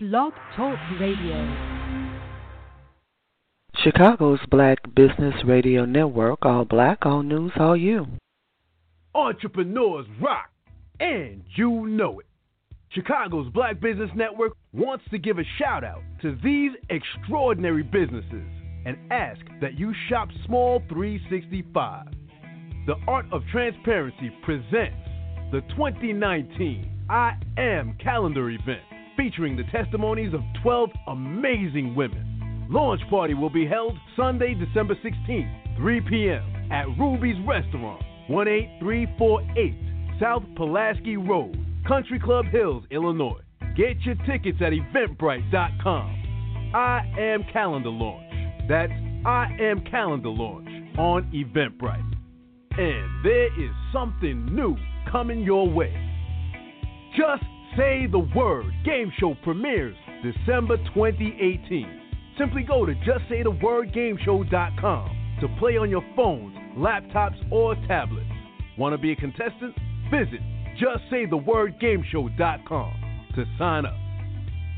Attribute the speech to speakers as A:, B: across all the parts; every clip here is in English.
A: Blog Talk Radio.
B: Chicago's Black Business Radio Network, all black, all news, all you.
C: Entrepreneurs rock, and you know it. Chicago's Black Business Network wants to give a shout out to these extraordinary businesses and ask that you shop Small 365. The Art of Transparency presents the 2019 I Am Calendar event featuring the testimonies of 12 amazing women. Launch party will be held Sunday, December 16th, 3 p.m. at Ruby's Restaurant, 18348 South Pulaski Road, Country Club Hills, Illinois. Get your tickets at eventbrite.com. I am calendar launch. That's I am calendar launch on Eventbrite. And there is something new coming your way. Just Say the Word game show premieres December 2018. Simply go to justsaythewordgameshow.com to play on your phones, laptops, or tablets. Want to be a contestant? Visit justsaythewordgameshow.com to sign up.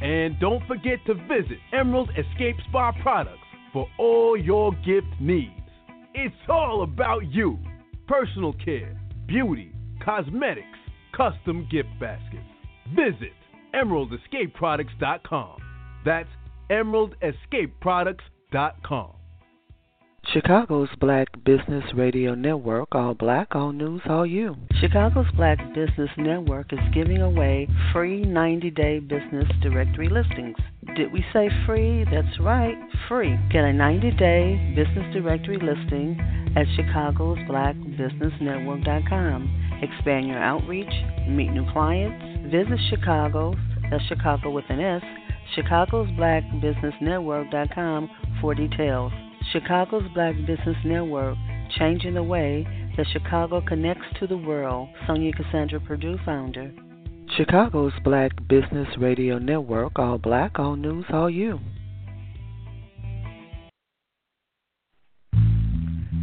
C: And don't forget to visit Emerald Escape Spa Products for all your gift needs. It's all about you personal care, beauty, cosmetics, custom gift baskets. Visit emeraldescapeproducts.com. That's emeraldescapeproducts.com.
B: Chicago's Black Business Radio Network, all black, all news, all you.
D: Chicago's Black Business Network is giving away free 90 day business directory listings. Did we say free? That's right, free. Get a 90 day business directory listing at Chicago's Black Business Network.com. Expand your outreach, meet new clients Visit Chicago, that's Chicago with an S, Chicago's Black Business Network.com for details. Chicago's Black Business Network, changing the way that Chicago connects to the world. Sonja Cassandra Perdue, founder.
B: Chicago's Black Business Radio Network, all black, all news, all you.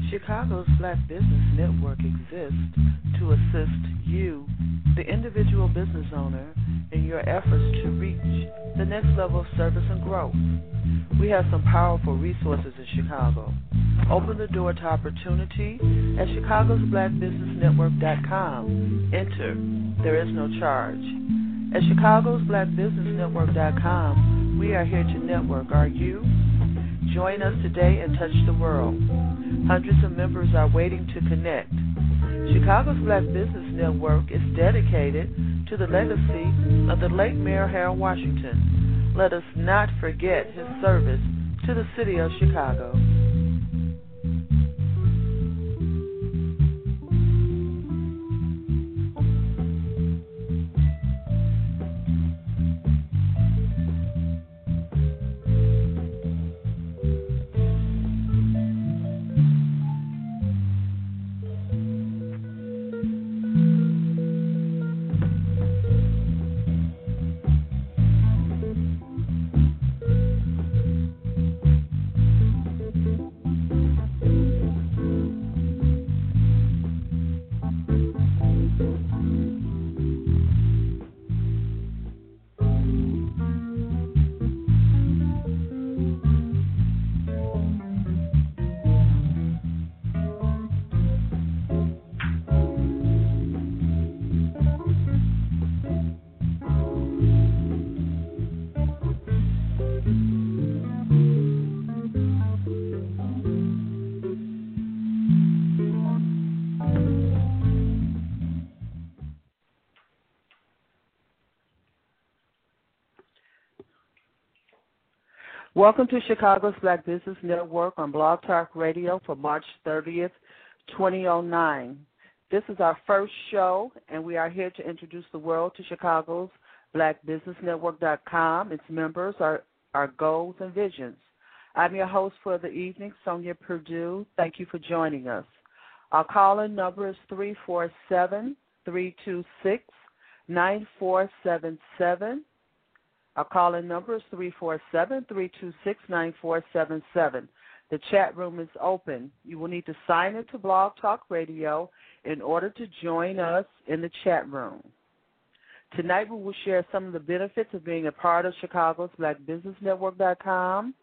D: Chicago's Black Business Network exists to assist you, the individual business owner, in your efforts to reach the next level of service and growth. We have some powerful resources in Chicago. Open the door to opportunity at chicagosblackbusinessnetwork.com. Enter. There is no charge. At chicagosblackbusinessnetwork.com, we are here to network. Are you? Join us today and touch the world. Hundreds of members are waiting to connect. Chicago's Black Business Network is dedicated to the legacy of the late Mayor Harold Washington. Let us not forget his service to the city of Chicago. Welcome to Chicago's Black Business Network on Blog Talk Radio for March 30th, 2009. This is our first show, and we are here to introduce the world to Chicago's BlackBusinessNetwork.com, its members, our, our goals and visions. I'm your host for the evening, Sonja Perdue. Thank you for joining us. Our call-in number is 347 326 9477. Our call-in number is 347-326-9477. The chat room is open. You will need to sign into Blog Talk Radio in order to join us in the chat room.
B: Tonight we will share some of the benefits of being a part of Chicago's BlackBusinessNetwork.com.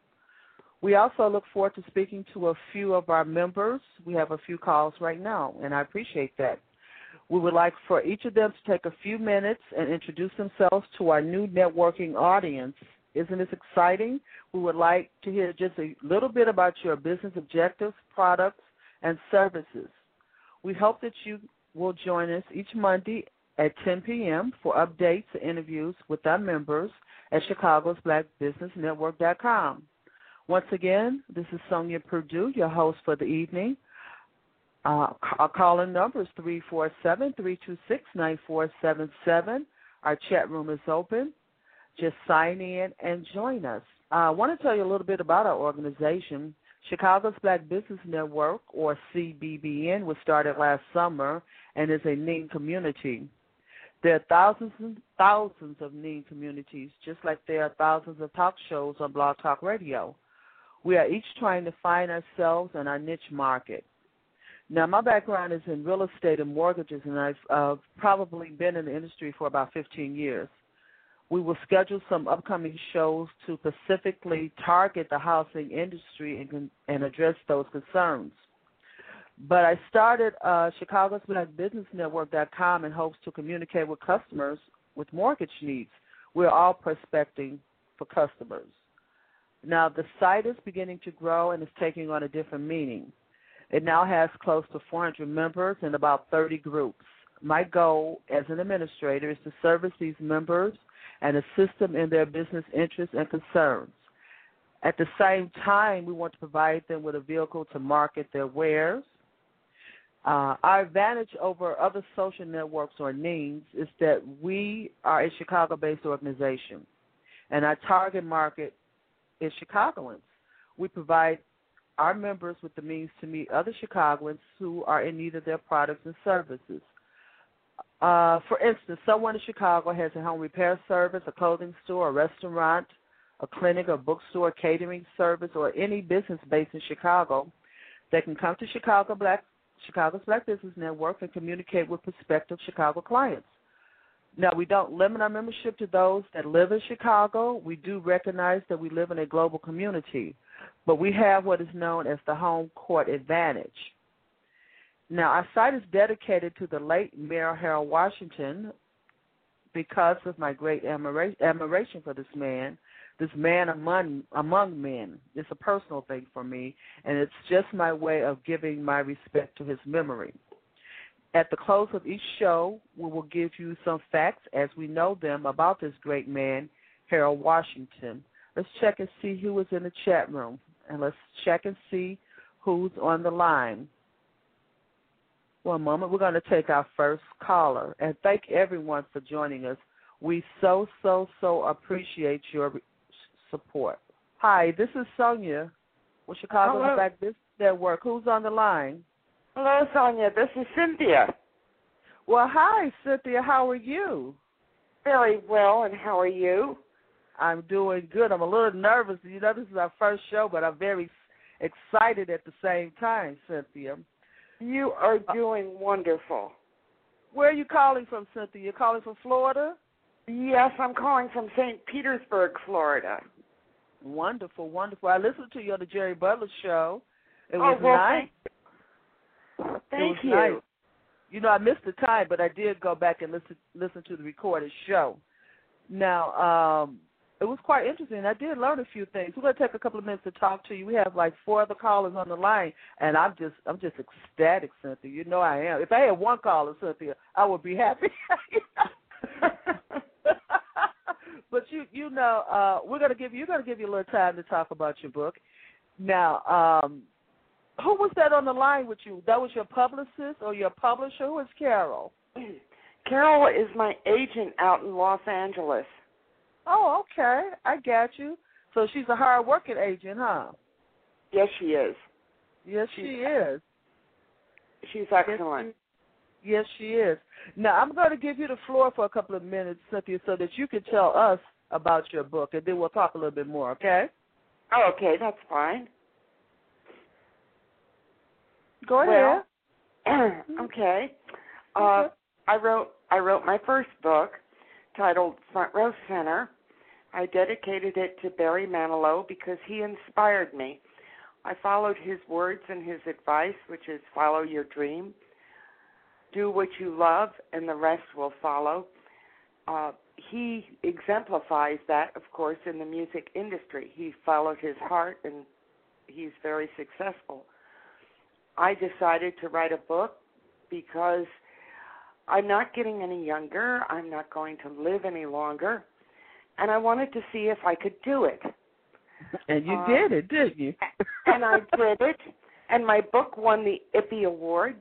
B: We also look forward to speaking to a few of our members. We have a few calls right now, and I appreciate that. We would like for each of them to take a few minutes and introduce themselves to our new networking audience. Isn't this exciting? We would like to hear just a little bit about your business objectives, products, and services. We hope that you will join us each Monday at 10 p.m. for updates and interviews with our members at Chicago's BlackBusinessNetwork.com. Once again, this is Sonja Perdue, your host for the evening. Uh, our call-in number is 347-326-9477. Our chat room is open. Just sign in and join us. Uh, I want to tell you a little bit about our organization. Chicago's Black Business Network, or CBBN, was started last summer and is a NING community. There are thousands and thousands of NING communities, just like there are thousands of talk shows on Blog Talk Radio. We are each trying to find ourselves and our niche market. Now, my background is in real estate and mortgages, and I've uh, probably been in the industry for about 15 years. We will schedule some upcoming shows to specifically target the housing industry and, and address those concerns. But I started uh, Chicago's Black Business Network.com in hopes to communicate with customers with mortgage needs. We're all prospecting for customers. Now, the site is beginning to grow and is taking on a different meaning. It now has close to 400 members and about 30 groups. My goal as an administrator is to service these members and assist them in their business interests and concerns. At the same time, we want to provide them with a vehicle to market their wares. Uh, our advantage over other social networks or NINGs is that we are a Chicago based organization, and our target market is Chicagoans. We provide our members with the means to meet other Chicagoans who are in need of their products and services. Uh, for instance, someone in Chicago has a home repair service, a clothing store, a restaurant, a clinic, a bookstore, a catering service, or any business based in Chicago. They can come to Chicago Black Chicago's Black Business Network and communicate with prospective Chicago clients. Now, we don't limit our membership to those that live in Chicago. We do recognize that we live in a global community, but we have what is known as the home court advantage. Now, our site is dedicated to the late Mayor Harold Washington because of my great admiration for this man, this man among among men. It's a personal thing for me, and it's just my way of giving my respect to his memory. At the close of each show, we will give you some facts as we know them about this great man, Harold Washington. Let's check and see who is in the chat room, and let's check and see who's on the line. One moment, we're going to take our first caller, and thank everyone for joining us. We so, so, so appreciate your support. Hi, this is Sonja with Chicago Black Business Network. Who's on the line?
E: Hello, Sonja. This is Cynthia.
B: Well, hi, Cynthia. How are you?
E: Very well, and how are you?
B: I'm doing good. I'm a little nervous. You know, this is our first show, but I'm very excited at the same time, Cynthia.
E: You are doing wonderful.
B: Where are you calling from, Cynthia? You're calling from Florida?
E: Yes, I'm calling from St. Petersburg, Florida.
B: Wonderful, wonderful. I listened to you on the Jerry Butler show. It
E: was
B: oh, well, nice.
E: Thank
B: you.
E: Nice.
B: You know, I missed the time, but I did go back and listen listen to the recorded show. Now, um, it was quite interesting. I did learn a few things. We're gonna take a couple of minutes to talk to you. We have like four other callers on the line, and I'm just I'm just ecstatic, Cynthia. You know I am. If I had one caller, Cynthia, I would be happy. but you you know, uh, we're gonna give you gonna give you a little time to talk about your book. Now, um, who was that on the line with you? That was your publicist or your publisher? Who is Carol?
E: Carol is my agent out in Los Angeles.
B: Oh, okay. I got you. So she's a hard working agent, huh?
E: Yes, she is.
B: Yes, she is.
E: She's excellent.
B: Yes, she is. Now, I'm going to give you the floor for a couple of minutes, Cynthia, so that you can tell us about your book, and then we'll talk a little bit more, okay?
E: Oh, okay, that's fine.
B: Go
E: ahead. Well, okay. Uh, I wrote I wrote my first book, titled Front Row Center. I dedicated it to Barry Manilow because he inspired me. I followed his words and his advice, which is follow your dream, do what you love, and the rest will follow. Uh, he exemplifies that, of course, in the music industry. He followed his heart, and he's very successful. I decided to write a book because I'm not getting any younger. I'm not going to live any longer. And I wanted to see if I could do it.
B: And you
E: Uh,
B: did it, didn't you?
E: and I did it. And my book won the Ippy Award.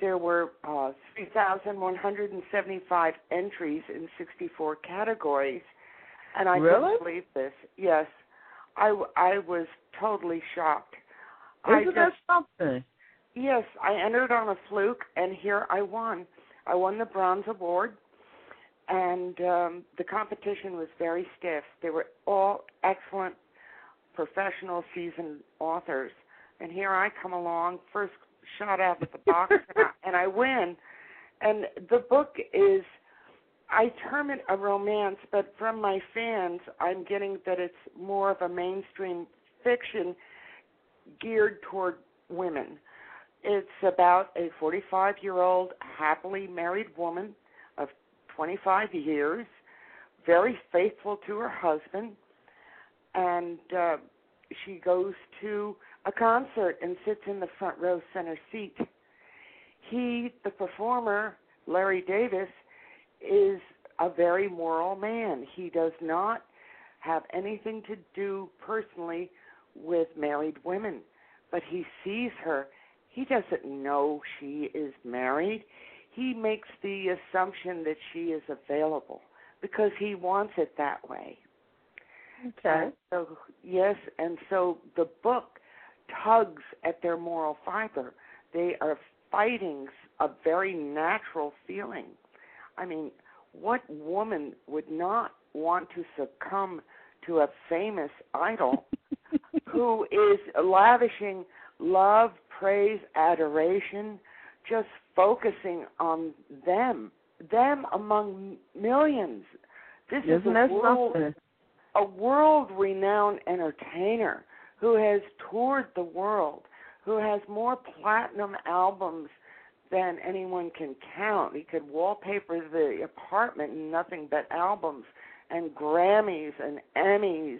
E: There were uh, 3,175 entries in 64 categories. And I
B: Really?
E: couldn't believe this. Yes. I, I was totally shocked. I
B: Isn't that
E: just,
B: something?
E: yes, I entered on a fluke, and here I won. I won the Bronze Award, and um, the competition was very stiff. They were all excellent professional seasoned authors. And here I come along, first shot out of the box, and, I, and I win. And the book is, I term it a romance, but from my fans, I'm getting that it's more of a mainstream fiction geared toward women. It's about a 45 year old happily married woman of 25 years, very faithful to her husband, and uh, she goes to a concert and sits in the front row center seat. He, the performer, Larry Davis, is a very moral man. He does not have anything to do personally with married women, but he sees her. He doesn't know she is married. He makes the assumption that she is available because he wants it that way.
B: Okay.
E: And so yes, and so the book tugs at their moral fiber. They are fighting a very natural feeling. I mean, what woman would not want to succumb to a famous idol who is lavishing love, praise, adoration, just focusing on them, them among millions. This is
B: Isn't
E: a world,
B: something?
E: a world-renowned entertainer who has toured the world, who has more platinum albums than anyone can count. He could wallpaper the apartment in nothing but albums and Grammys and Emmys.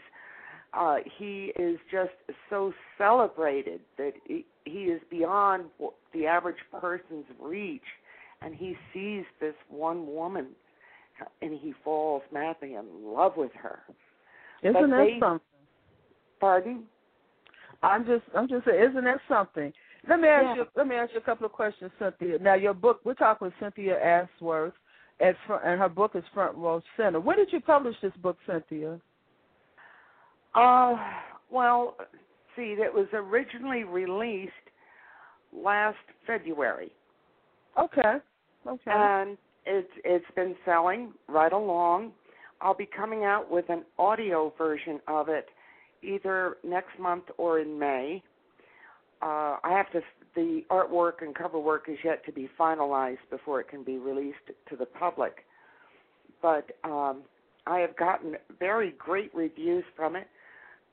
E: Uh, he is just so celebrated that he, he is beyond the average person's reach, and he sees this one woman, and he falls madly in love with her.
B: Isn't
E: but
B: that
E: they-
B: something?
E: Pardon?
B: I'm just I'm just saying, isn't that something? Let me ask
E: Yeah.
B: you let me ask you a couple of questions, Cynthia. Now your book we're talking with Cynthia Ashworth at front, and her book is Front Row Center. When did you publish this book, Cynthia?
E: Uh, well, see, that was originally released last February,
B: Okay. Okay.
E: and it's it's been selling right along. I'll be coming out with an audio version of it either next month or in May. Uh, I have to. The artwork and cover work is yet to be finalized before it can be released to the public. But um, I have gotten very great reviews from it.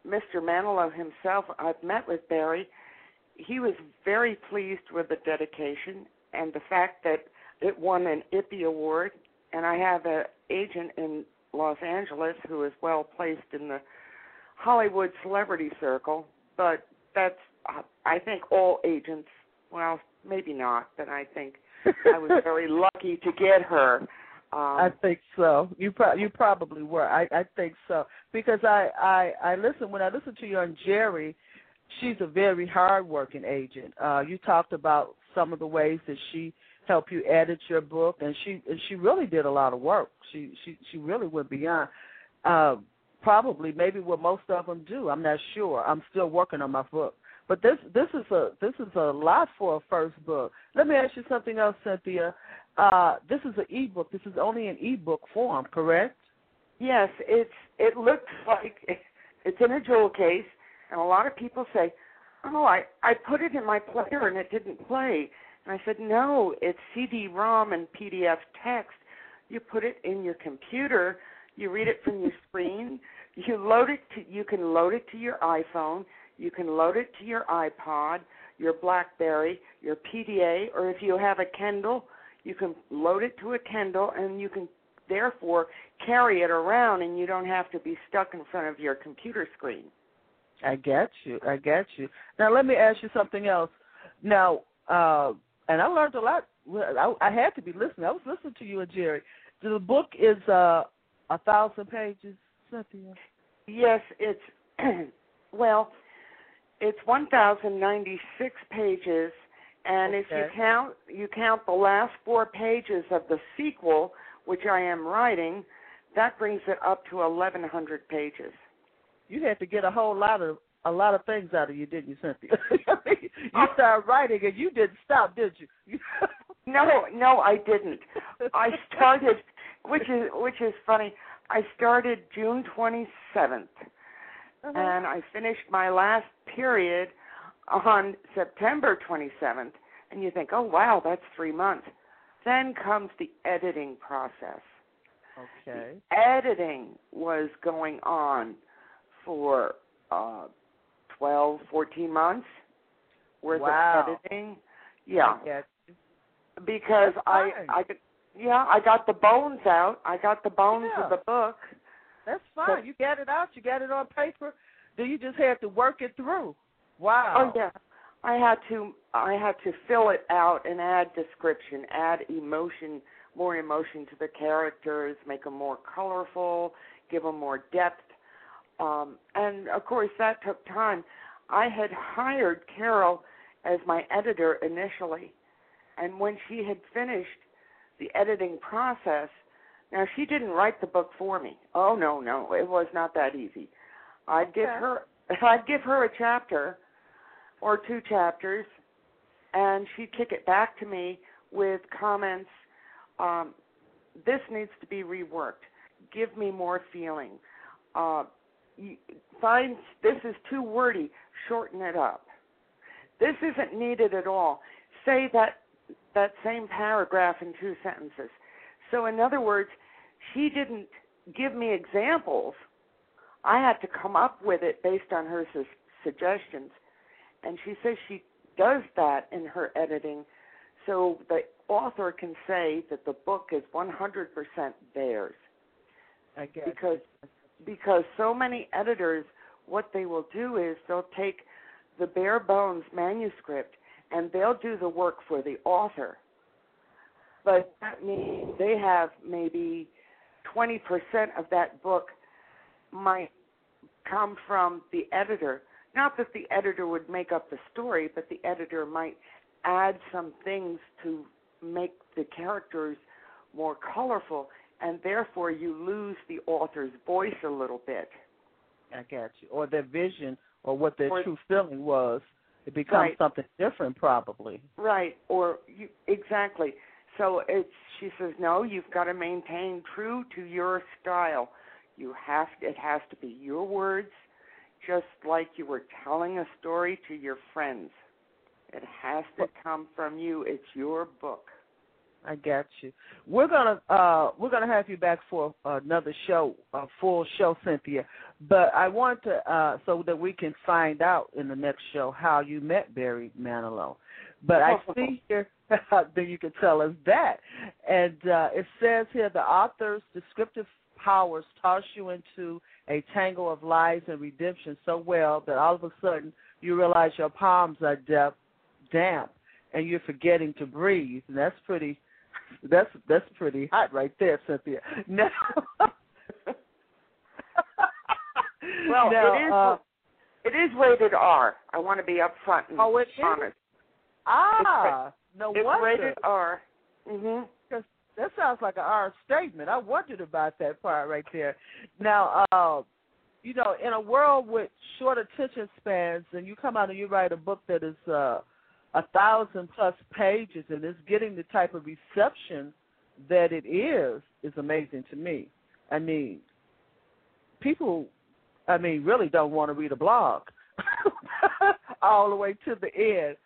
E: Mr. Manilow himself, I've met with Barry. He was very pleased with the dedication and the fact that it won an Ippy Award. And I have an agent in Los Angeles who is well placed in the Hollywood celebrity circle. But that's, uh, I think, all agents. Well, maybe not, but I think I was very lucky to get her. Um,
B: I think so. You pro- you probably were. I I think so because I I I listen when I listen to you on Jerry. She's a very hardworking agent. Uh, you talked about some of the ways that she helped you edit your book, and she and she really did a lot of work. She she she really went beyond. Uh, probably maybe what most of them do. I'm not sure. I'm still working on my book. But this this is a this is a lot for a first book. Let me ask you something else, Cynthia. Uh, this is an ebook. This is only an ebook form, correct?
E: Yes, it's it looks like it's in a jewel case, and a lot of people say, "Oh, I I put it in my player and it didn't play." And I said, "No, it's CD-ROM and PDF text. you put it in your computer, you read it from your screen, you load it to you can load it to your iPhone, you can load it to your iPod, your BlackBerry, your PDA, or if you have a Kindle, you can load it to a Kindle and you can therefore carry it around and you don't have to be stuck in front of your computer screen.
B: I get you. I get you. Now let me ask you something else. Now, uh, and I learned a lot. I, I had to be listening. I was listening to you and Jerry. The book is uh, a thousand pages, Cynthia.
E: Yes, it's well, it's one thousand ninety six pages, and
B: okay.
E: if you count you count the last four pages of the sequel, which I am writing, that brings it up to eleven hundred pages.
B: You had to get a whole lot of a lot of things out of you, didn't you, Cynthia? you started writing and you didn't stop, did you?
E: no, no, I didn't. I started, which is which is funny. I started June twenty seventh,
B: uh-huh.
E: and I finished my last period on September twenty seventh. And you think, oh wow, that's three months. Then comes the editing process.
B: Okay.
E: The editing was going on for uh, 12, 14 months worth
B: wow.
E: of editing. Yeah.
B: I
E: because I I yeah, I got the bones out. I got the bones
B: yeah.
E: of the book.
B: That's fine. you got it out. You got it on paper. Then you just had to work it through. Wow.
E: Oh yeah. I had to I had to fill it out and add description, add emotion, more emotion to the characters, make them more colorful, give them more depth. Um, and of course, that took time. I had hired Carol as my editor initially, and when she had finished the editing process, now she didn't write the book for me. Oh no, no, it was not that easy. I'd give
B: Okay.
E: her I'd give her a chapter or two chapters, and she'd kick it back to me with comments. Um, this needs to be reworked. Give me more feeling. Uh, find this is too wordy. Shorten it up. This isn't needed at all. Say that that same paragraph in two sentences. So, in other words, she didn't give me examples. I had to come up with it based on her su- suggestions. And she says she does that in her editing so the author can say that the book is 100% theirs.
B: I guess.
E: Because because so many editors what they will do is they'll take the bare bones manuscript and they'll do the work for the author. But that means they have maybe 20% of that book might come from the editor. Not that the editor would make up the story, but the editor might add some things to make the characters more colorful, and therefore you lose the author's voice a little bit.
B: I got you. Or their vision or what their
E: Or-
B: true feeling was. It becomes
E: Right.
B: something different probably.
E: Right, or you exactly. So it's she says no, you've got to maintain true to your style. You have it has to be your words, just like you were telling a story to your friends. It has to come from you. It's your book.
B: I got you. We're gonna uh we're gonna have you back for another show, a full show, Cynthia. But I want to uh so that we can find out in the next show how you met Barry Manilow. But I see here that you can tell us that. And uh it says here the author's descriptive powers toss you into a tangle of lies and redemption so well that all of a sudden you realize your palms are damp, damp and you're forgetting to breathe. And that's pretty that's that's pretty hot right there, Cynthia. Now,
E: Well,
B: now,
E: it is
B: uh,
E: it is rated R. I want to be upfront and
B: Oh, it is?
E: honest.
B: ah, no
E: It's
B: wonder.
E: rated R. Mhm.
B: That sounds like an statement. I wondered about that part right there. Now, uh, you know, in a world with short attention spans, and you come out and you write a book that is uh, a thousand plus pages and it's getting the type of reception that it is, is amazing to me. I mean, people, I mean, really don't want to read a blog all the way to the end.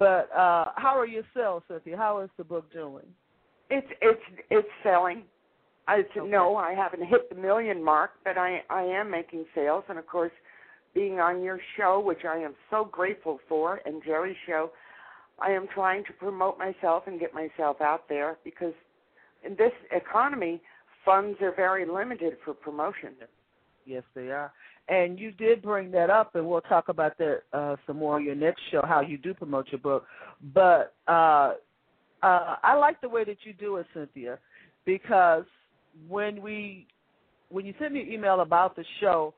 B: But uh, how are your sales, Cynthia? How is the book doing?
E: It's it's it's selling. I
B: Okay.
E: no, I haven't hit the million mark, but I I am making sales, and of course, being on your show, which I am so grateful for, and Jerry's show, I am trying to promote myself and get myself out there because in this economy, funds are very limited for promotion.
B: Yes, they are. And you did bring that up, and we'll talk about that uh, some more on your next show, how you do promote your book. But uh, uh, I like the way that you do it, Cynthia, because when we when you send me an email about the show,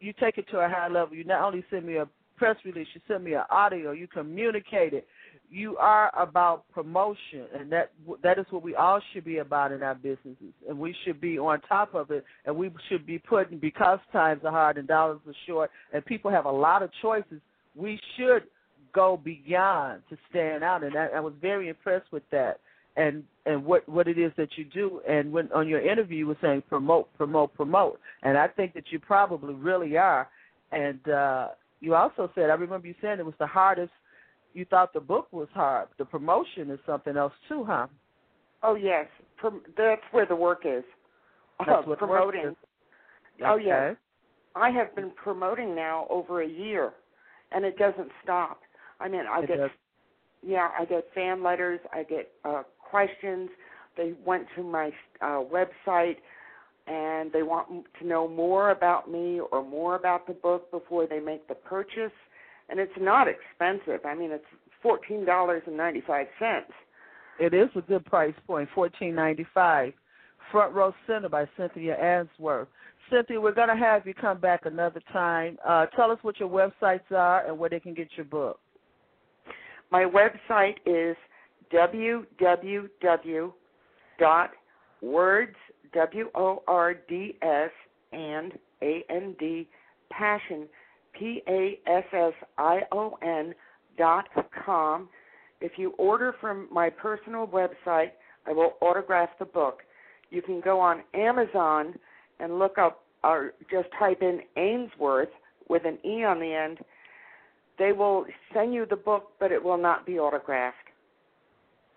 B: you take it to a high level. You not only send me a press release, you send me an audio, you communicate it. You are about promotion, and that that is what we all should be about in our businesses, and we should be on top of it, and we should be putting because times are hard and dollars are short, and people have a lot of choices. We should go beyond to stand out, and I, I was very impressed with that, and and what what it is that you do. And when on your interview, you were saying promote, promote, promote, and I think that you probably really are. And uh, you also said, I remember you saying it was the hardest. You thought the book was hard. The promotion is something else too, huh?
E: Oh yes, Prom- that's where the work is.
B: That's
E: Uh,
B: what the work
E: promoting.
B: is.
E: Oh, yes.
B: Okay.
E: I have been promoting now over a year, and it doesn't stop. I mean, I
B: It
E: get
B: does.
E: yeah, I get fan letters, I get uh questions. They went to my uh website and they want to know more about me or more about the book before they make the purchase. And it's not expensive. I mean, it's fourteen dollars and ninety five cents.
B: It is a good price point, fourteen ninety five. Front Row Center by Cynthia Ainsworthe. Cynthia, we're going to have you come back another time. Uh, tell us what your websites are and where they can get your book.
E: My website is www.words w o r d s and a n d passion p a s s i o n dot com. If you order from my personal website, I will autograph the book. You can go on Amazon and look up or just type in Ainsworth with an e on the end they will send you the book, but it will not be autographed.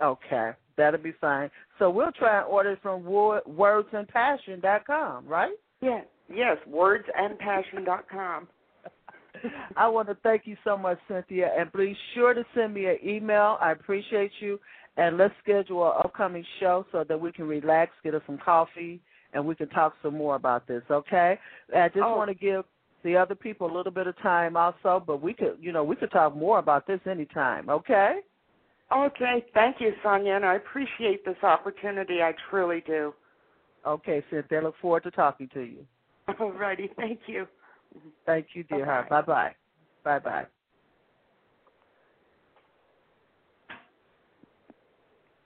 B: Okay, that'll be fine. So we'll try and order it from wo- wordsandpassion.com, right?
E: Yeah, yes, wordsandpassion.com.
B: I want to thank you so much, Cynthia, and be sure to send me an email. I appreciate you, and let's schedule an upcoming show so that we can relax, get us some coffee, and we can talk some more about this. Okay? I just
E: Oh.
B: want to give the other people a little bit of time also, but we could, you know, we could talk more about this anytime. Okay?
E: Okay, thank you, Sonja, and I appreciate this opportunity. I truly do.
B: Okay, Cynthia. I look forward to talking to you.
E: All righty, thank you.
B: Thank you, dear heart. Bye bye. Bye bye.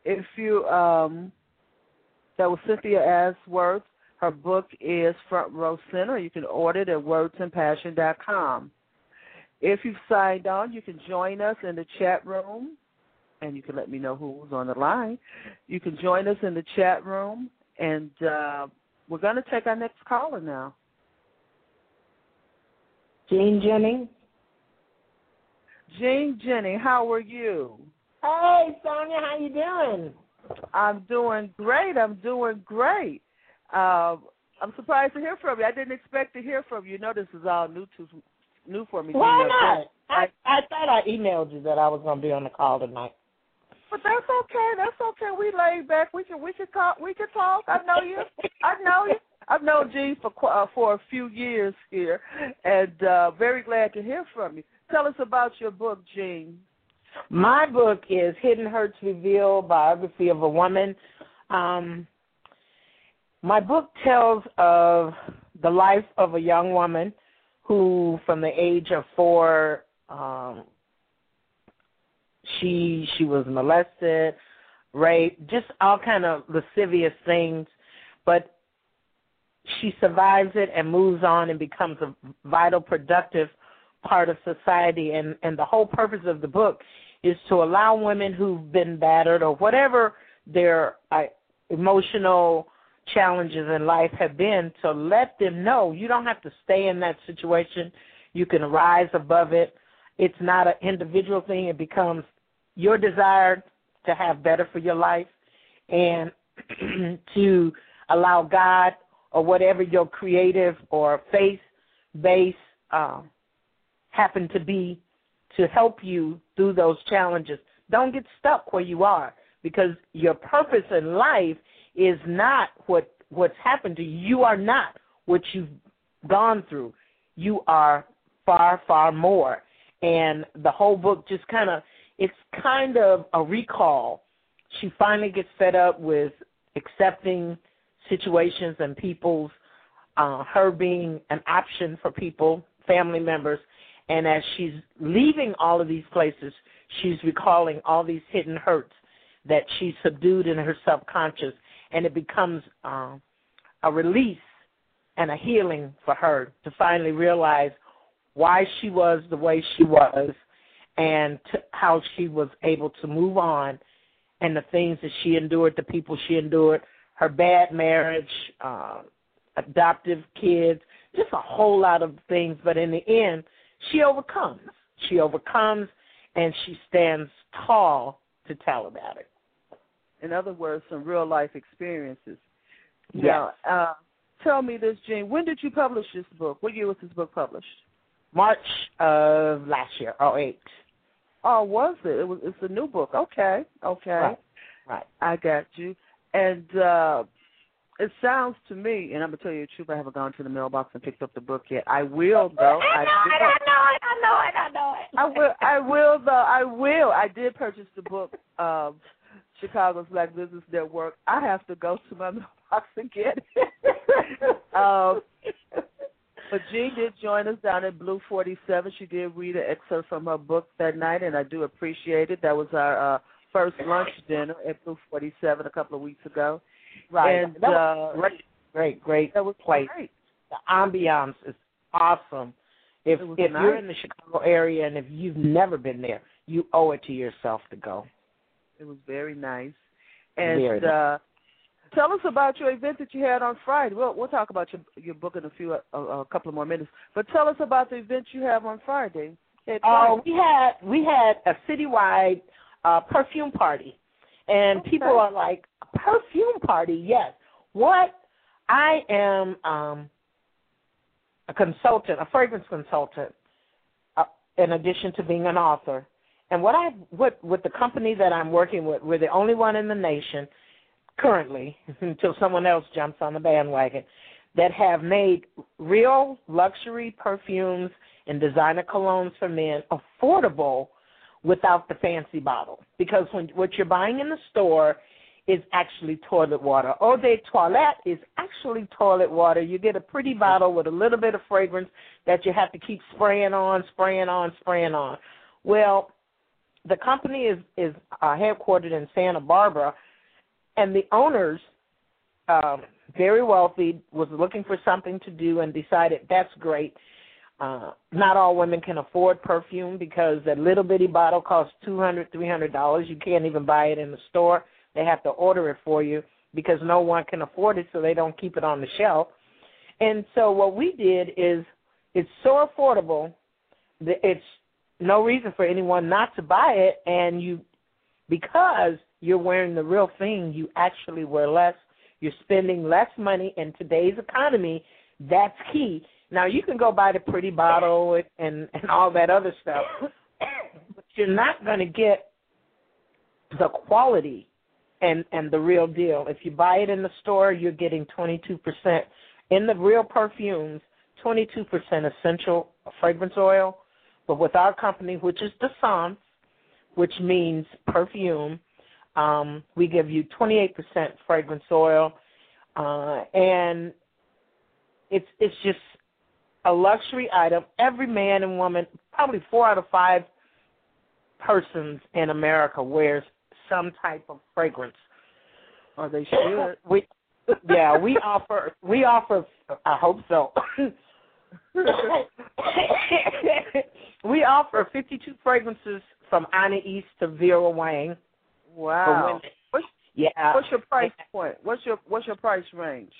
B: If you um that was Cynthia Ainsworthe. Her book is Front Row Center. You can order it at wordsandpassion.com. If you've signed on, you can join us in the chat room, and you can let me know who's on the line. You can join us in the chat room, and uh, we're going to take our next caller now.
F: Jean Jennings.
B: Jean Jenny, how are you?
F: Hey, Sonja, how you doing?
B: I'm doing great. I'm doing great. Uh, I'm surprised to hear from you. I didn't expect to hear from you. You know, this is all new to new for me.
F: Why not? I I thought I emailed you that I was going to be on the call tonight.
B: But that's okay. That's okay. We laid back. We can we can talk. We can talk. I know you. I know you. I've known Jean for uh, for a few years here, and uh, very glad to hear from you. Tell us about your book, Jean.
F: My book is Hidden Hurts Revealed: Biography of a Woman. Um, my book tells of the life of a young woman who, from the age of four, um, she she was molested, raped, just all kind of lascivious things, but she survives it and moves on and becomes a vital, productive part of society. And and the whole purpose of the book is to allow women who've been battered or whatever their uh, emotional challenges in life have been to let them know you don't have to stay in that situation. You can rise above it. It's not an individual thing. It becomes your desire to have better for your life and to allow God or whatever your creative or faith base um, happen to be to help you through those challenges. Don't get stuck where you are because your purpose in life is not what what's happened to you. You are not what you've gone through. You are far, far more. And the whole book just kind of it's kind of a recall. She finally gets fed up with accepting situations and people's uh, her being an option for people, family members, and as she's leaving all of these places, she's recalling all these hidden hurts that she subdued in her subconscious, and it becomes uh, a release and a healing for her to finally realize why she was the way she was and to, how she was able to move on and the things that she endured, the people she endured, her bad marriage, uh, adoptive kids, just a whole lot of things. But in the end, she overcomes. She overcomes and she stands tall to tell about it.
B: In other words, some real life experiences.
F: Yes.
B: Now, uh, tell me this, Jean. When did you publish this book? What year was this book published?
F: March of last year, oh eight.
B: Oh, was it? It was. It's a new book. Okay, okay.
F: Right. Right.
B: I got you. And uh it sounds to me, and I'm gonna tell you the truth. I haven't gone to the mailbox and picked up the book yet. I will though.
F: I know I it. I know it. I know it. I know it.
B: I will. I will though. I will. I did purchase the book. Um, Chicago's Black Business Network. I have to go to my mailbox and get it. um, but Jean did join us down at Blue 47. She did read an excerpt from her book that night, and I do appreciate it. That was our uh, first lunch dinner at Blue 47 a couple of weeks ago.
F: Right.
B: And
F: that
B: uh,
F: great, great, great.
B: That was
F: place.
B: Great.
F: The ambiance is awesome. If if
B: nice.
F: you're in the Chicago area and if you've never been there, you owe it to yourself to go.
B: It was very nice. And
F: very
B: uh tell us about your event that you had on Friday. We'll we'll talk about your your book in a few a, a couple of more minutes. But tell us about the event you have on Friday.
F: Oh, uh, we had we had a citywide uh perfume party. And
B: okay.
F: people are like, perfume party, yes. What I am um a consultant, a fragrance consultant, uh, in addition to being an author. And what I what with the company that I'm working with, we're the only one in the nation currently, until someone else jumps on the bandwagon, that have made real luxury perfumes and designer colognes for men affordable without the fancy bottle. Because when what you're buying in the store is actually toilet water. Eau de toilette is actually toilet water. You get a pretty bottle with a little bit of fragrance that you have to keep spraying on, spraying on, spraying on. Well, the company is is uh, headquartered in Santa Barbara, and the owners, um, very wealthy, was looking for something to do and decided that's great. Uh, not all women can afford perfume because that little bitty bottle costs two hundred, three hundred dollars. You can't even buy it in the store. They have to order it for you because no one can afford it, so they don't keep it on the shelf. And so what we did is it's so affordable that it's no reason for anyone not to buy it and you because you're wearing the real thing, you actually wear less, you're spending less money in today's economy. That's key. Now you can go buy the pretty bottle and and all that other stuff, but you're not going to get the quality and and the real deal. If you buy it in the store, you're getting 22% in the real perfumes, 22% essential fragrance oil, but with our company, which is D'Essence, which means perfume, um, we give you 28% fragrance oil, uh, and it's it's just a luxury item. Every man and woman, probably four out of five persons in America wears some type of fragrance.
B: Or they should.
F: we yeah, we offer we offer I hope so. we offer 52 fragrances from Anna Sui to Vera Wang.
B: Wow. What's,
F: yeah.
B: What's your price point? What's your what's your price range?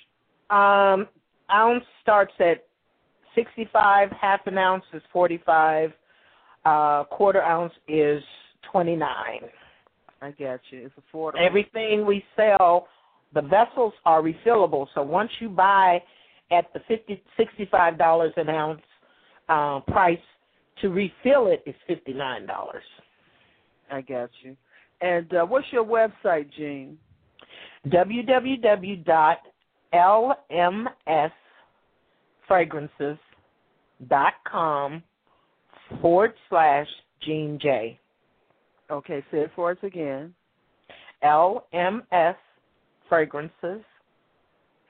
F: Um, ounce starts at 65. Half an ounce is 45. Uh, quarter ounce is 29.
B: I get you. It's affordable.
F: Everything we sell the vessels are refillable. So once you buy at the fifty sixty-five dollars an ounce uh, price, to refill it is fifty nine dollars.
B: I got you. And uh, what's your website, Jean?
F: www.lmsfragrances.com forward slash Jean J.
B: Okay, say it for us again.
F: LMS Fragrances,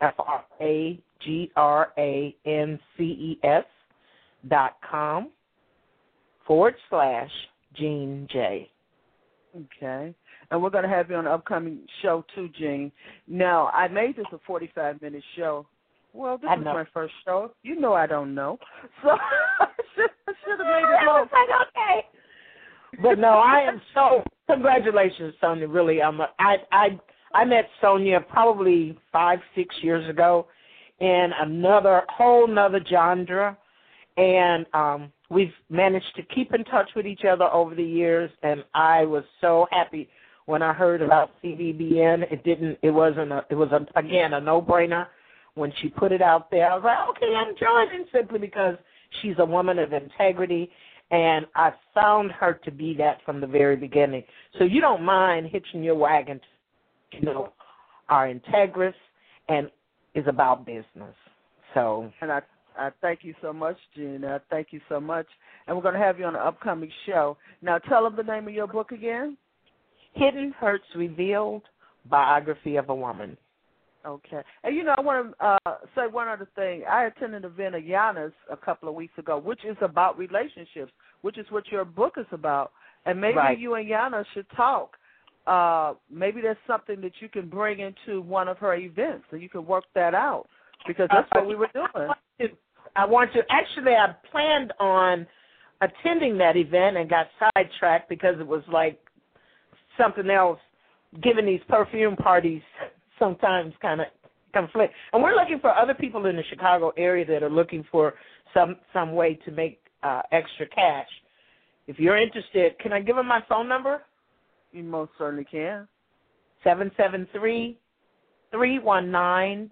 F: F R A G R A N C E S dot com forward slash Jean J.
B: Okay. And we're going to have you on an upcoming show too, Jean. Now, I made this a 45 minute show. Well, this
F: I
B: is
F: know.
B: my first show. You know I don't know. So I should, have made it
F: I
B: long.
F: was like, okay. But no, I am so congratulations, Sonja. Really, I I I met Sonja probably five six years ago, in another whole nother genre, and um, we've managed to keep in touch with each other over the years. And I was so happy when I heard about CBBN. It didn't. It wasn't. A, it was a, again a no brainer when she put it out there. I was like, okay, I'm joining simply because she's a woman of integrity and I found her to be that from the very beginning. So you don't mind hitching your wagon, to, you know, our Integris and is about business. So
B: And I I thank you so much, Jean. I thank you so much. And we're going to have you on an upcoming show. Now, tell them the name of your book again.
F: Hidden Hurts Revealed, Biography of a Woman.
B: Okay. And you know, I want to uh, say one other thing. I attended an event at Gianna's a couple of weeks ago, which is about relationships, which is what your book is about. And maybe
F: Right.
B: you and Yana should talk. Uh, maybe there's something that you can bring into one of her events, and you can work that out because that's what we were doing.
F: I want to actually I planned on attending that event and got sidetracked because it was like something else giving these perfume parties sometimes kind of conflict. And we're looking for other people in the Chicago area that are looking for some some way to make uh extra cash. If you're interested, can I give them my phone number?
B: You most certainly can.
F: Seven seven three three one nine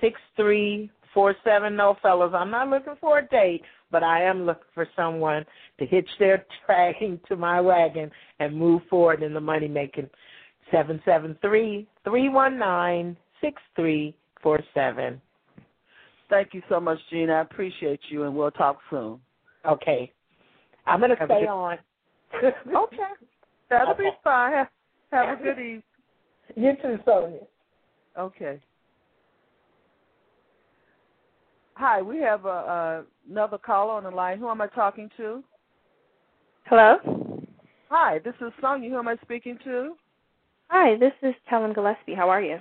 F: six three four seven. No, fellas, I'm not looking for a date, but I am looking for someone to hitch their wagon to my wagon and move forward in the money making. Seven seven three three one nine six three four seven.
B: Thank you so much, Gina. I appreciate you, and we'll talk soon.
F: Okay, I'm gonna
B: Have
F: stay
B: good-
F: on.
B: Okay. That'll be fine. Have, have a good evening.
F: You too, Sonja.
B: Okay. Hi, we have a, uh, another caller on the line. Who am I talking to?
G: Hello.
B: Hi, this is Sonja. Who am I speaking to?
G: Hi, this is Helen Gillespie. How are you?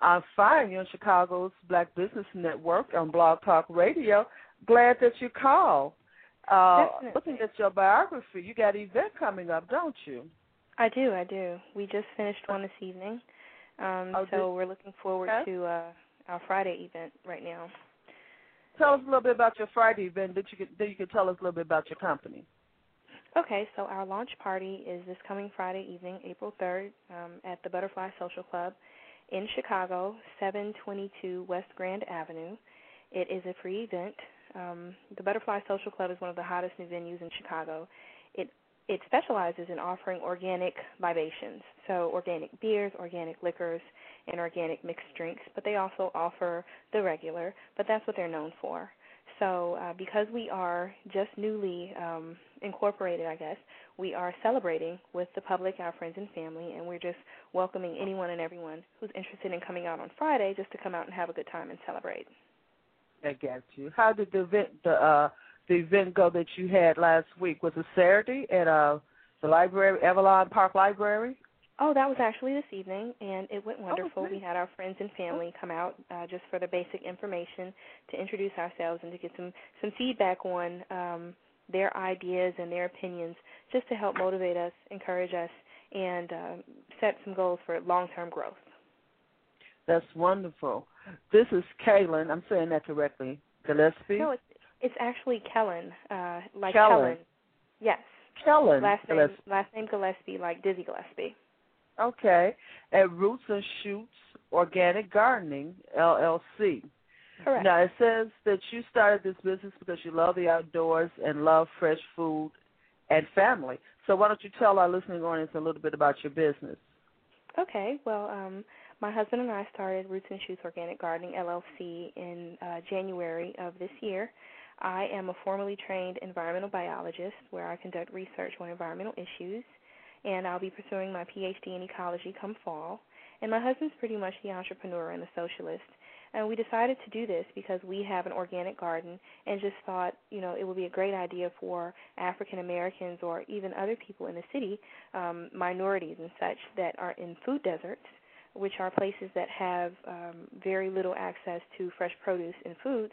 B: I'm fine. You're on Chicago's Black Business Network on Blog Talk Radio. Glad that you called. Uh,
G: Definitely.
B: looking at your biography, you got an event coming up, don't you?
G: I do, I do. We just finished one this evening. Um,
B: Oh,
G: so we're looking forward
B: Okay.
G: to uh, our Friday event right now.
B: Tell us a little bit about your Friday event. That you could, then you could tell us a little bit about your company.
G: Okay, so our launch party is this coming Friday evening, April 3rd, um, at the Butterfly Social Club in Chicago, 722 West Grand Avenue. It is a free event. Um, the Butterfly Social Club is one of the hottest new venues in Chicago. It it specializes in offering organic libations, so organic beers, organic liquors, and organic mixed drinks. But they also offer the regular, but that's what they're known for. So, uh, because we are just newly um, incorporated, I guess, we are celebrating with the public, our friends and family, and we're just welcoming anyone and everyone who's interested in coming out on Friday just to come out and have a good time and celebrate.
B: I got you. How did the event the uh the event go that you had last week? Was it Saturday at uh the library, Avalon Park Library?
G: Oh, that was actually this evening, and it went
B: Oh,
G: wonderful.
B: great.
G: we had our friends and family come out uh, just for the basic information to introduce ourselves and to get some some feedback on um, their ideas and their opinions, just to help motivate us, encourage us, and um, set some goals for long-term growth.
B: That's wonderful. This is Kaylin. I'm saying that correctly. Gillespie.
G: No, it's it's actually Kellen, uh, like
B: Kellen.
G: Kellen. Yes.
B: Kellen.
G: Last name
B: Gillespie.
G: last name Gillespie, like Dizzy Gillespie.
B: Okay. At Roots and Shoots Organic Gardening LLC.
G: Correct.
B: Now it says that you started this business because you love the outdoors and love fresh food and family. So why don't you tell our listening audience a little bit about your business?
G: Okay. Well, um, my husband and I started Roots and Shoots Organic Gardening LLC in uh, January of this year. I am a formally trained environmental biologist where I conduct research on environmental issues, and I'll be pursuing my PhD in ecology come fall. And my husband's pretty much the entrepreneur and the socialist. And we decided to do this because we have an organic garden and just thought, you know, it would be a great idea for African Americans or even other people in the city, um, minorities and such, that are in food deserts, which are places that have um, very little access to fresh produce and foods,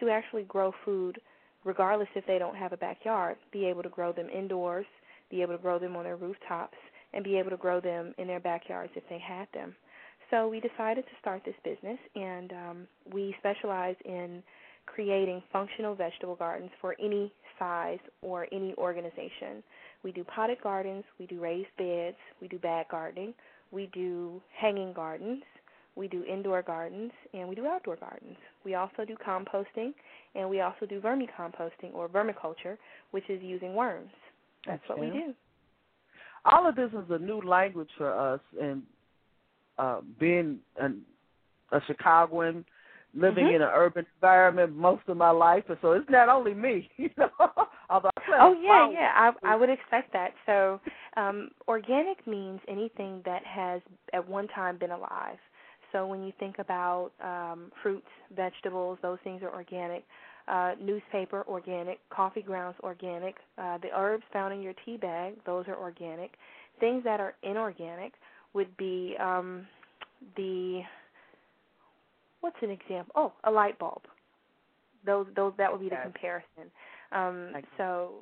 G: to actually grow food regardless if they don't have a backyard, be able to grow them indoors, be able to grow them on their rooftops, and be able to grow them in their backyards if they had them. So we decided to start this business, and um, we specialize in creating functional vegetable gardens for any size or any organization. We do potted gardens, we do raised beds, we do bag gardening, we do hanging gardens, we do indoor gardens, and we do outdoor gardens. We also do composting, and we also do vermicomposting or vermiculture, which is using worms. That's what we do.
B: All of this is a new language for us, and uh, being an, a Chicagoan, living
G: mm-hmm.
B: in an urban environment most of my life, and so it's not only me, you know. Although
G: oh yeah, yeah, I, I would expect that. So, um, organic means anything that has at one time been alive. So when you think about um, fruits, vegetables, those things are organic. Uh, newspaper, organic. Coffee grounds, organic. Uh, the herbs found in your tea bag, those are organic. Things that are inorganic would be um, the what's an example? Oh, a light bulb. Those those that would be the comparison. Um, so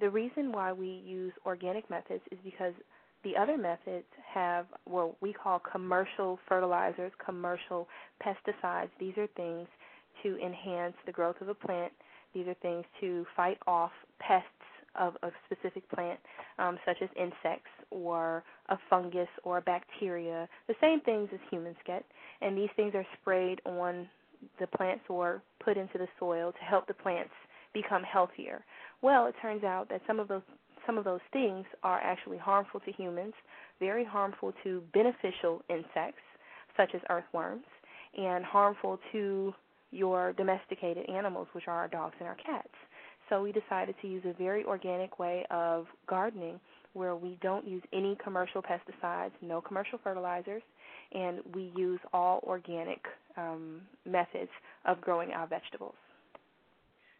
G: the reason why we use organic methods is because the other methods have what we call commercial fertilizers, commercial pesticides. These are things to enhance the growth of a plant. These are things to fight off pests of a specific plant, um, such as insects or a fungus or a bacteria, the same things as humans get. And these things are sprayed on the plants or put into the soil to help the plants become healthier. Well, it turns out that some of those some of those things are actually harmful to humans, very harmful to beneficial insects such as earthworms, and harmful to your domesticated animals, which are our dogs and our cats. So we decided to use a very organic way of gardening where we don't use any commercial pesticides, no commercial fertilizers, and we use all organic um, methods of growing our vegetables.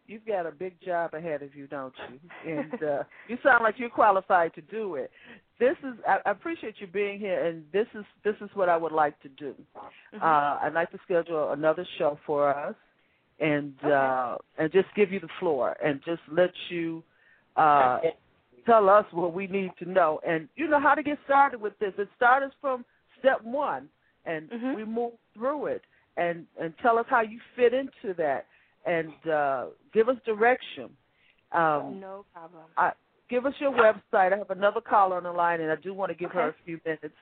B: You've got a big job ahead of you, don't you? And uh, you sound like you're qualified to do it. This is I, I appreciate you being here, and this is this is what I would like to do.
G: Mm-hmm.
B: Uh, I'd like to schedule another show for us and
G: okay.
B: uh and just give you the floor and just let you uh tell us what we need to know and you know how to get started with this it started from step one and
G: mm-hmm.
B: we move through it and and tell us how you fit into that and uh give us direction um
G: no problem
B: I, give us your website i have another caller on the line and i do want to give
G: okay.
B: her a few minutes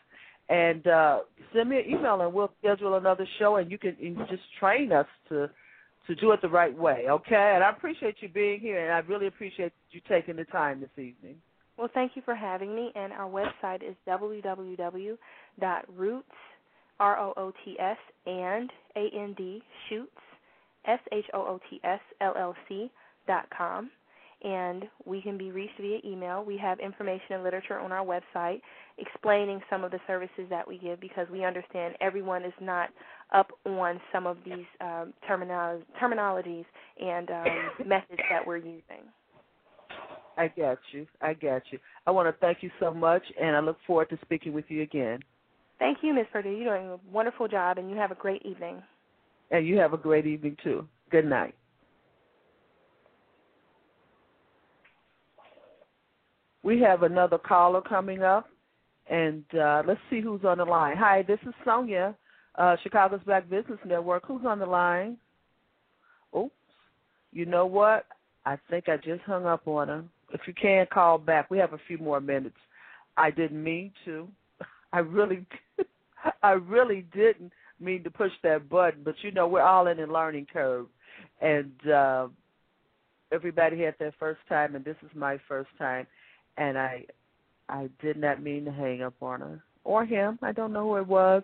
B: and uh send me an email and we'll schedule another show and you can can just train us to to do it the right way, okay? And I appreciate you being here, and I really appreciate you taking the time this evening.
G: Well, thank you for having me, and our website is www.roots, R-O-O-T-S, and A-N-D, shoots, S-H-O-O-T-S, L-L-C, dot com and we can be reached via email. We have information and literature on our website explaining some of the services that we give because we understand everyone is not up on some of these um, terminal- terminologies and um, methods that we're using.
B: I got you. I got you. I want to thank you so much, and I look forward to speaking with you again.
G: Thank you, Ms. Perdue. You're doing a wonderful job, and you have a great evening.
B: And you have a great evening, too. Good night. We have another caller coming up, and uh, let's see who's on the line. Hi, this is Sonja, uh, Chicago's Black Business Network. Who's on the line? Oops. You know what? I think I just hung up on her. If you can call back, we have a few more minutes. I didn't mean to. I really, I really didn't. Mean to push that button, but you know we're all in a learning curve, and uh, everybody had their first time, and this is my first time, and I I did not mean to hang up on her or him. I don't know who it was,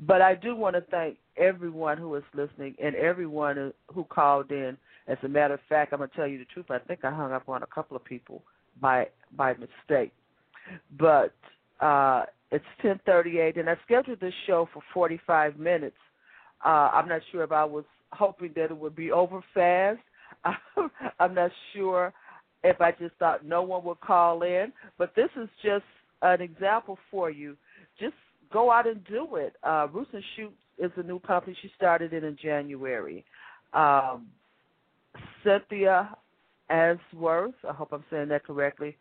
B: but I do want to thank everyone who is listening and everyone who called in. As a matter of fact, I'm gonna tell you the truth. I think I hung up on a couple of people by by mistake, but uh, it's 10:38, and I scheduled this show for 45 minutes. Uh, I'm not sure if I was hoping that it would be over fast. I'm not sure if I just thought no one would call in, but this is just an example for you. Just go out and do it. Uh, Roots and Shoots is a new company. She started it in January. Um, Cynthia Ainsworthe, I hope I'm saying that correctly,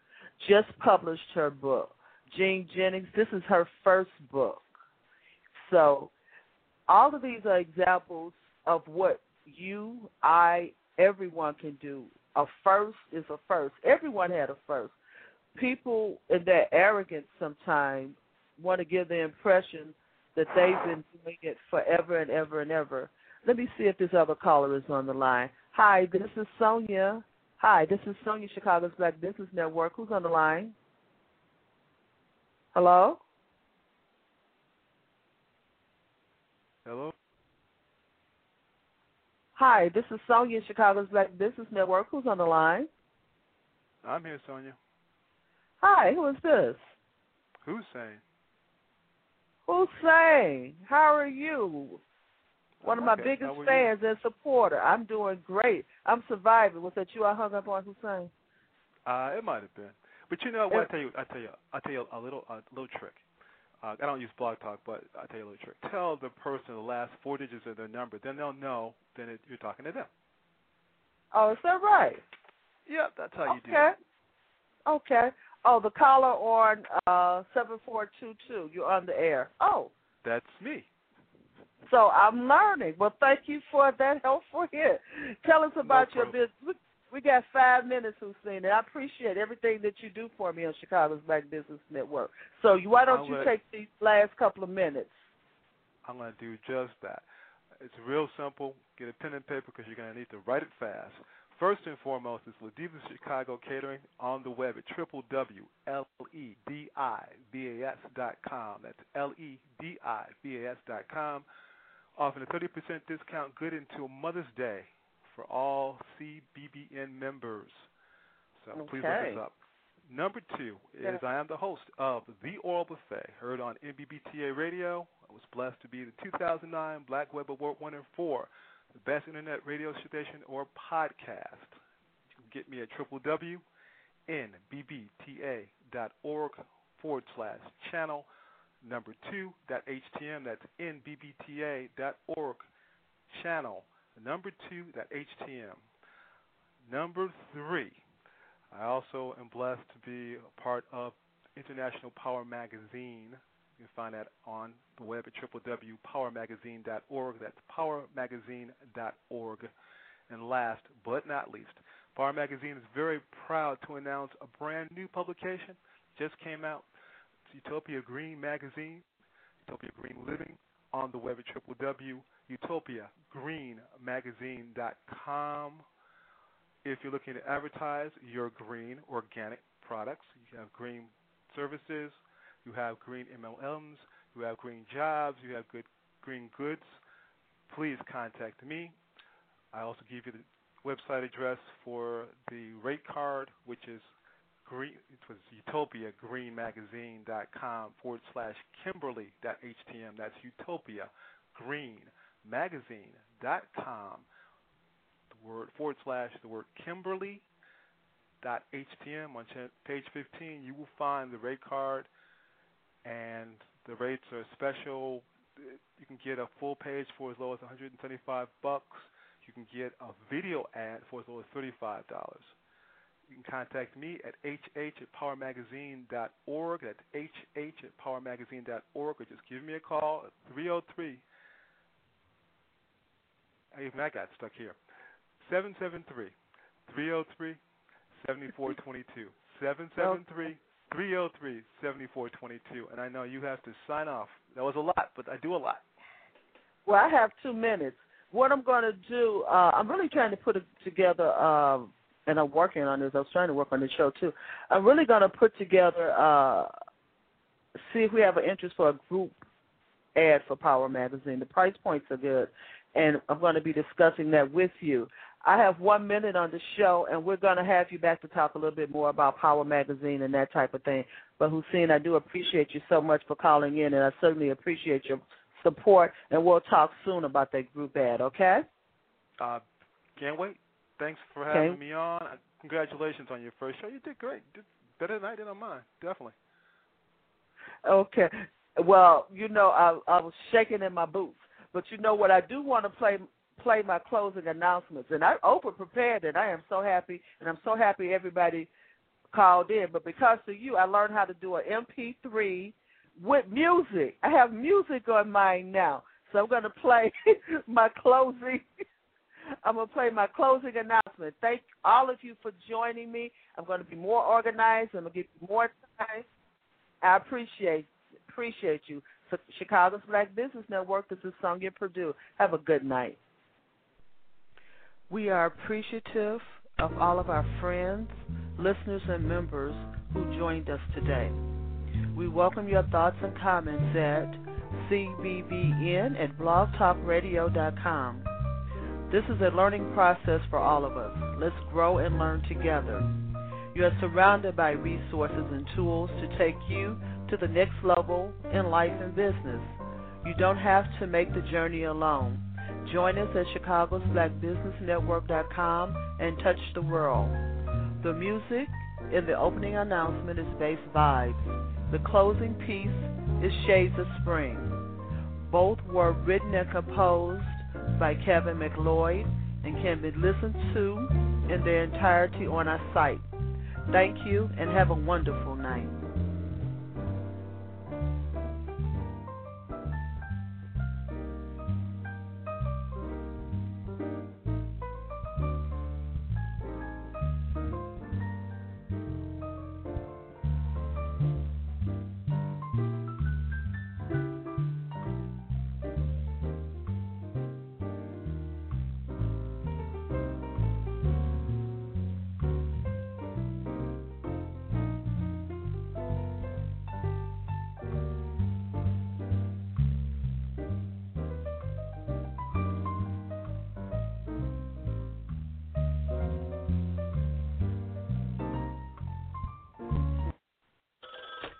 B: just published her book. Jean Jennings, this is her first book. So all of these are examples of what you, I, everyone can do. A first is a first. Everyone had a first. People in their arrogance sometimes want to give the impression that they've been doing it forever and ever and ever. Let me see if this other caller is on the line. Hi, this is Sonja. Hi, this is Sonja, Chicago's Black Business Network. Who's on the line? Hello?
H: Hello?
B: Hi, this is Sonja, Chicago's Black Business Network. Who's on the line?
H: I'm here, Sonja.
B: Hi, who is this?
H: Who's saying?
B: Who's saying? How are you? One of my
H: okay.
B: biggest fans and supporter. I'm doing great. I'm surviving. Was that you I hung up on Hussein?
H: Uh, it might have been. But you know what? I tell you, I tell you, I tell you a little, a little trick. Uh, I don't use Blog Talk, but I tell you a little trick. Tell the person the last four digits of their number, then they'll know. Then it, you're talking to them.
B: Oh, is that right?
H: Yeah, that's how you
B: okay.
H: do it.
B: Okay. Oh, the caller on uh seven four two two. You're on the air. Oh.
H: That's me.
B: So I'm learning. Well, thank you for that helpful hint. Tell us about
H: no
B: your business. We got five minutes, Hussein, and I appreciate everything that you do for me on Chicago's Black Business Network. So why don't you take these last couple of minutes?
H: I'm going to do just that. It's real simple. Get a pen and paper because you're going to need to write it fast. First and foremost is Ledivas Chicago Catering on the web at www.ledivas.com. That's L-E-D-I-V-A-S.com. Offering a 30% discount good until Mother's Day for all CBBN members. So
B: okay.
H: please look us up. Number two is I am the host of The Oral Buffet, heard on MBBTA Radio. I was blessed to be the 2009 Black Web Award winner for the best internet radio station or podcast. You can get me at www.nbbta.org forward slash channel number two dot htm. That's nbbta.org channel number two that htm. Number three, I also am blessed to be a part of International Power Magazine. You can find that on the web at www.powermagazine.org. That's powermagazine.org. And last but not least, Power Magazine is very proud to announce a brand new publication. Just came out. It's Utopia Green Magazine, Utopia Green Living, on the web at www.utopiagreenmagazine.com. If you're looking to advertise your green organic products, you have green services, you have green MLMs, you have green jobs, you have good green goods, please contact me. I also give you the website address for the rate card, which is green, it was utopiagreenmagazine.com forward slash kimberly.htm. That's utopiagreenmagazine.com. The word forward slash the word Kimberly dot htm on page 15 you will find the rate card and the rates are special you can get a full page for as low as 175 bucks you can get a video ad for as low as $35 you can contact me at hh at powermagazine.org. That's hh at powermagazine.org, or just give me a call at 303. Even I got stuck here. 773 303 7422. 773 303 7422. And I know you have to sign off. That was a lot, but I do a lot.
B: Well, I have two minutes. What I'm going to do, uh, I'm really trying to put together, um, and I'm working on this. I was trying to work on the show too. I'm really going to put together, uh, see if we have an interest for a group ad for Power Magazine. The price points are good, and I'm going to be discussing that with you. I have one minute on the show, and we're going to have you back to talk a little bit more about Power Magazine and that type of thing. But Hussein, I do appreciate you so much for calling in, and I certainly appreciate your support. And we'll talk soon about that group ad. Okay?
H: Uh, can't wait. Thanks for having okay. me on. Congratulations on your first show. You did great. You did better than I did on mine. Definitely.
B: Okay. Well, you know, I, I was shaking in my boots, but you know what? I do want to play play my closing announcements, and I over prepared it. I am so happy, and I'm so happy everybody called in. But because of you, I learned how to do an MP3 with music. I have music on mine now, so I'm going to play my closing. I'm going to play my closing announcement. Thank all of you for joining me. I'm going to be more organized. I'm going to give you more time. I appreciate appreciate you. Chicago's Black Business Network. This is Sonja Perdue. Have a good night. We are appreciative of all of our friends, listeners, and members who joined us today. We welcome your thoughts and comments at cbbn at blogtalkradio.com. This is a learning process for all of us. Let's grow and learn together. You are surrounded by resources and tools to take you to the next level in life and business. You don't have to make the journey alone. Join us at Chicago's BlackBusinessNetwork.com and touch the world. The music in the opening announcement is Bass Vibes. The closing piece is Shades of Spring. Both were written and composed by Kevin MacLeod and can be listened to in their entirety on our site. Thank you and have a wonderful night.